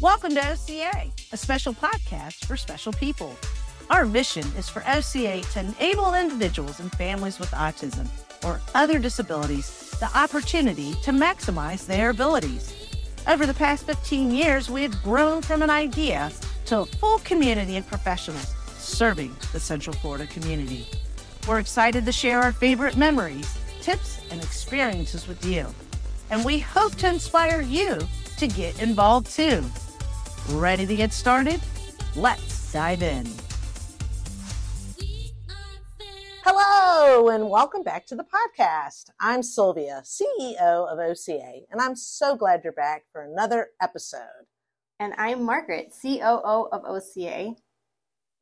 Welcome to OCA, a special podcast for special people. Our mission is for OCA to enable individuals and families with autism or other disabilities the opportunity to maximize their abilities. Over the past 15 years, we have grown from an idea to a full community of professionals serving the Central Florida community. We're excited to share our favorite memories, tips, and experiences with you. And we hope to inspire you to get involved too. Ready to get started? Let's dive in. Hello, and welcome back to the podcast. I'm Silvia, CEO of OCA, and I'm so glad you're back for another episode. And I'm Margaret, COO of OCA.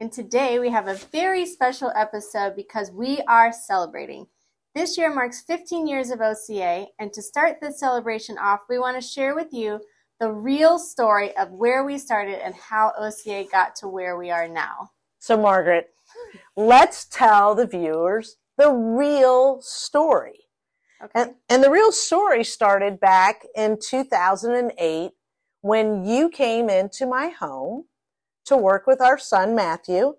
And today we have a very special episode because we are celebrating. This year marks 15 years of OCA, and to start this celebration off, we want to share with you the real story of where we started and how OCA got to where we are now. So, Margaret, let's tell the viewers the real story. Okay. And, and the real story started back in 2008 when you came into my home to work with our son Matthew,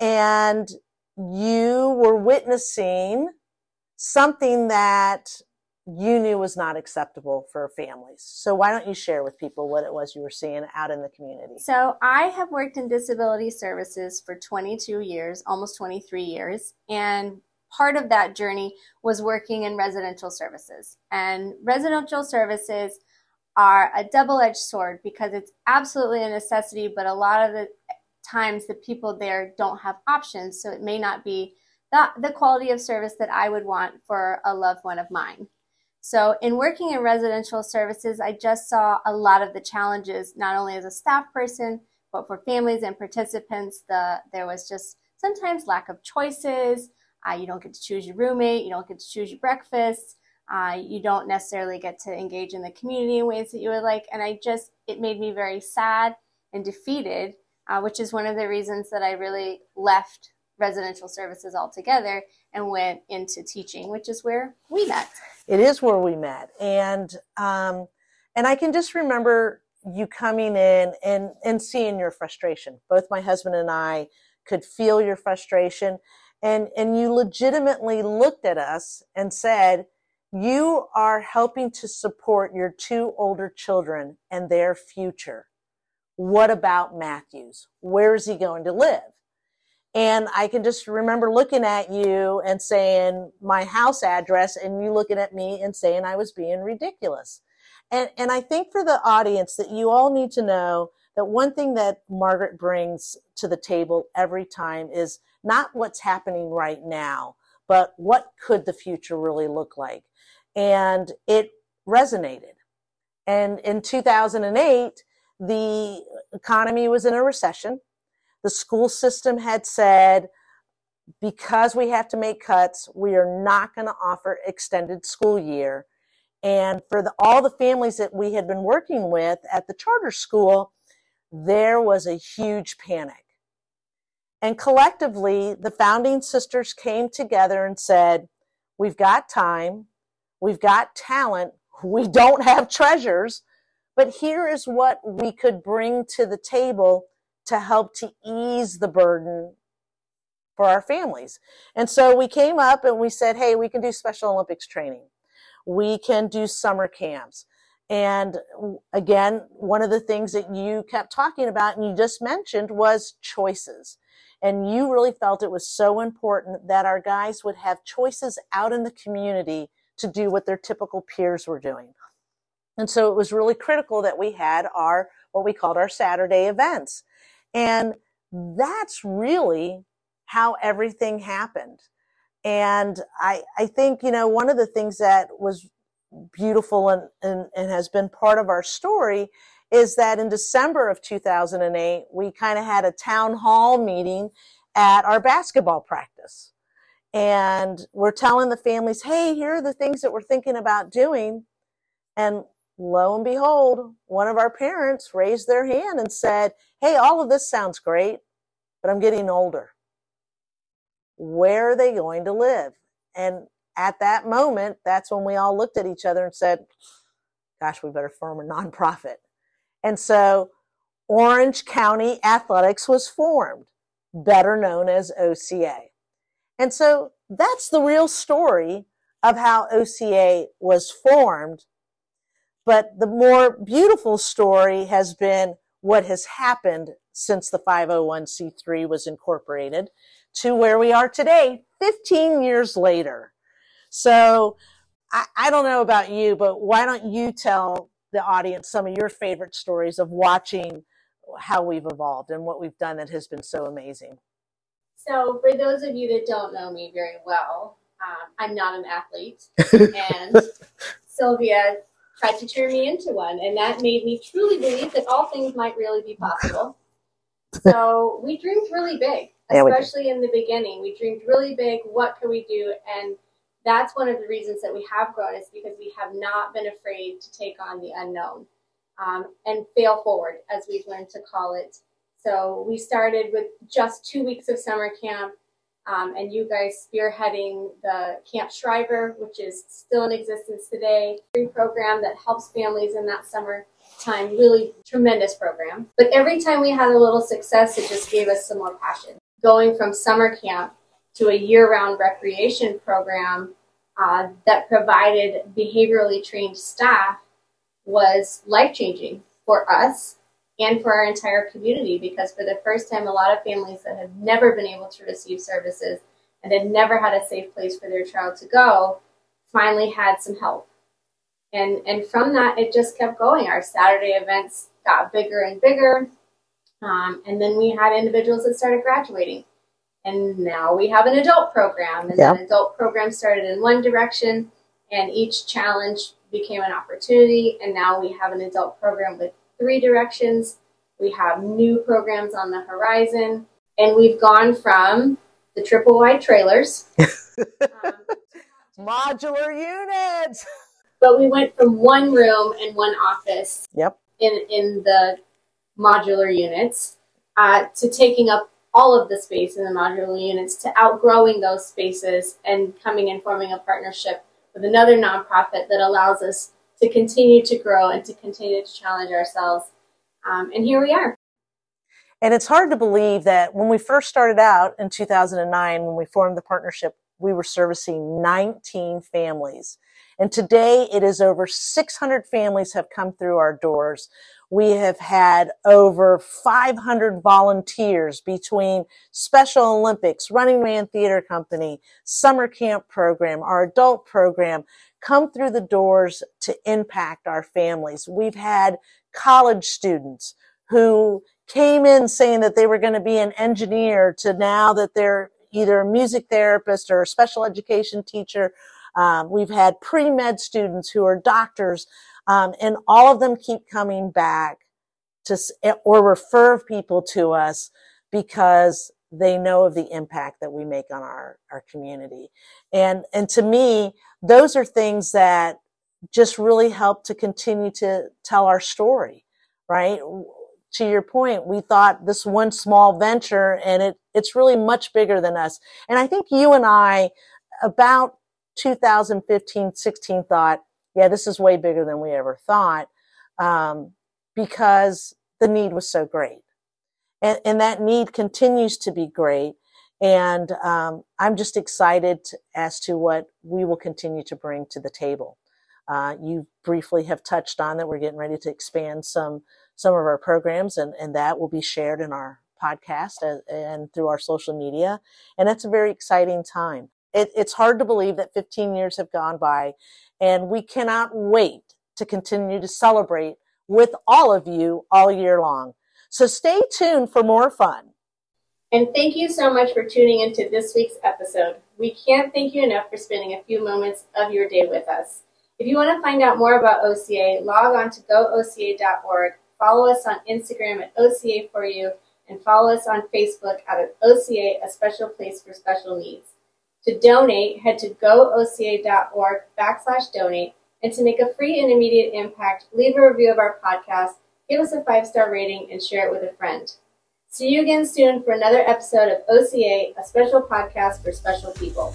and you were witnessing something that you knew was not acceptable for families. So why don't you share with people what it was you were seeing out in the community? So I have worked in disability services for 22 years, almost 23 years, and part of that journey was working in residential services. And residential services are a double-edged sword because it's absolutely a necessity, but a lot of the times the people there don't have options, so it may not be the, the quality of service that I would want for a loved one of mine. So, in working in residential services, I just saw a lot of the challenges, not only as a staff person, but for families and participants. The there was just sometimes lack of choices. Uh, you don't get to choose your roommate. You don't get to choose your breakfast. Uh, you don't necessarily get to engage in the community in ways that you would like. And I just it made me very sad and defeated, uh, which is one of the reasons that I really left residential services altogether and went into teaching, which is where we met. It is where we met, and um, and I can just remember you coming in and and seeing your frustration. Both my husband and I could feel your frustration, and and you legitimately looked at us and said. You are helping to support your two older children and their future. What about Matthews? Where is he going to live? And I can just remember looking at you and saying my house address and you looking at me and saying I was being ridiculous. And, and I think for the audience that you all need to know that one thing that Margaret brings to the table every time is not what's happening right now, but what could the future really look like? And it resonated. And in 2008, the economy was in a recession the school system had said, because we have to make cuts, we are not going to offer extended school year. And for the, all the families that we had been working with at the charter school, there was a huge panic. And collectively, the founding sisters came together and said, We've got time, we've got talent, we don't have treasures, but here is what we could bring to the table to help to ease the burden for our families. And so we came up and we said, hey, we can do Special Olympics training. We can do summer camps. And again, one of the things that you kept talking about and you just mentioned was choices. And you really felt it was so important that our guys would have choices out in the community to do what their typical peers were doing. And so it was really critical that we had our, what we called our Saturday events. And that's really how everything happened. And I, I think, you know, one of the things that was beautiful and, and, and has been part of our story is that in December of 2008, we kind of had a town hall meeting at our basketball practice. And we're telling the families, hey, here are the things that we're thinking about doing. And lo and behold, one of our parents raised their hand and said, Hey, all of this sounds great, but I'm getting older. Where are they going to live? And at that moment, that's when we all looked at each other and said, Gosh, we better form a nonprofit. And so Orange County Athletics was formed, better known as OCA. And so that's the real story of how OCA was formed. But the more beautiful story has been what has happened since the 501c3 was incorporated to where we are today, 15 years later. So I, I, don't know about you, but why don't you tell the audience some of your favorite stories of watching how we've evolved and what we've done that has been so amazing? So, for those of you that don't know me very well, um, I'm not an athlete, and Silvia tried to turn me into one, and that made me truly believe that all things might really be possible. so we dreamed really big, especially yeah, in the beginning. We dreamed really big. What could we do? And that's one of the reasons that we have grown is because we have not been afraid to take on the unknown um, and fail forward, as we've learned to call it. So we started with just two weeks of summer camp um, and you guys spearheading the Camp Shriver, which is still in existence today, free program that helps families in that summer time. Really tremendous program. But every time we had a little success, it just gave us some more passion. Going from summer camp to a year-round recreation program uh, that provided behaviorally trained staff was life-changing for us and for our entire community because for the first time, a lot of families that had never been able to receive services and had never had a safe place for their child to go finally had some help. And, and from that, it just kept going. Our Saturday events got bigger and bigger. Um, and then we had individuals that started graduating. And now we have an adult program. And yeah. that adult program started in one direction, and each challenge became an opportunity. And now we have an adult program with three directions. We have new programs on the horizon, and we've gone from the triple wide trailers, um, modular units. But we went from one room and one office. Yep. In in the modular units uh, to taking up all of the space in the modular units to outgrowing those spaces and coming and forming a partnership with another nonprofit that allows us to continue to grow and to continue to challenge ourselves. Um, and here we are. And it's hard to believe that when we first started out in 2009, when we formed the partnership, we were servicing 19 families. And today it is over 600 families have come through our doors. We have had over 500 volunteers between Special Olympics, Running Man Theater Company, Summer Camp Program, our adult program, come through the doors to impact our families. We've had college students who came in saying that they were going to be an engineer to now that they're either a music therapist or a special education teacher. Um, we've had pre-med students who are doctors, um, and all of them keep coming back to or refer people to us because they know of the impact that we make on our, our community. And, and to me, those are things that just really help to continue to tell our story, right? To your point, we thought this one small venture and it, it's really much bigger than us. And I think you and I about 2015, 16 thought, yeah, this is way bigger than we ever thought. Um, because the need was so great and, and that need continues to be great. And um, I'm just excited as to what we will continue to bring to the table. Uh, you briefly have touched on that we're getting ready to expand some some of our programs, and, and that will be shared in our podcast and, and through our social media. And that's a very exciting time. It, it's hard to believe that 15 years have gone by, and we cannot wait to continue to celebrate with all of you all year long. So stay tuned for more fun. And thank you so much for tuning into this week's episode. We can't thank you enough for spending a few moments of your day with us. If you want to find out more about OCA, log on to gooca.org, follow us on Instagram at OCA for you, and follow us on Facebook at OCA, a special place for special needs. To donate, head to gooca.org backslash donate, and to make a free and immediate impact, leave a review of our podcast give us a five star rating, and share it with a friend. See you again soon for another episode of OCA, a special podcast for special people.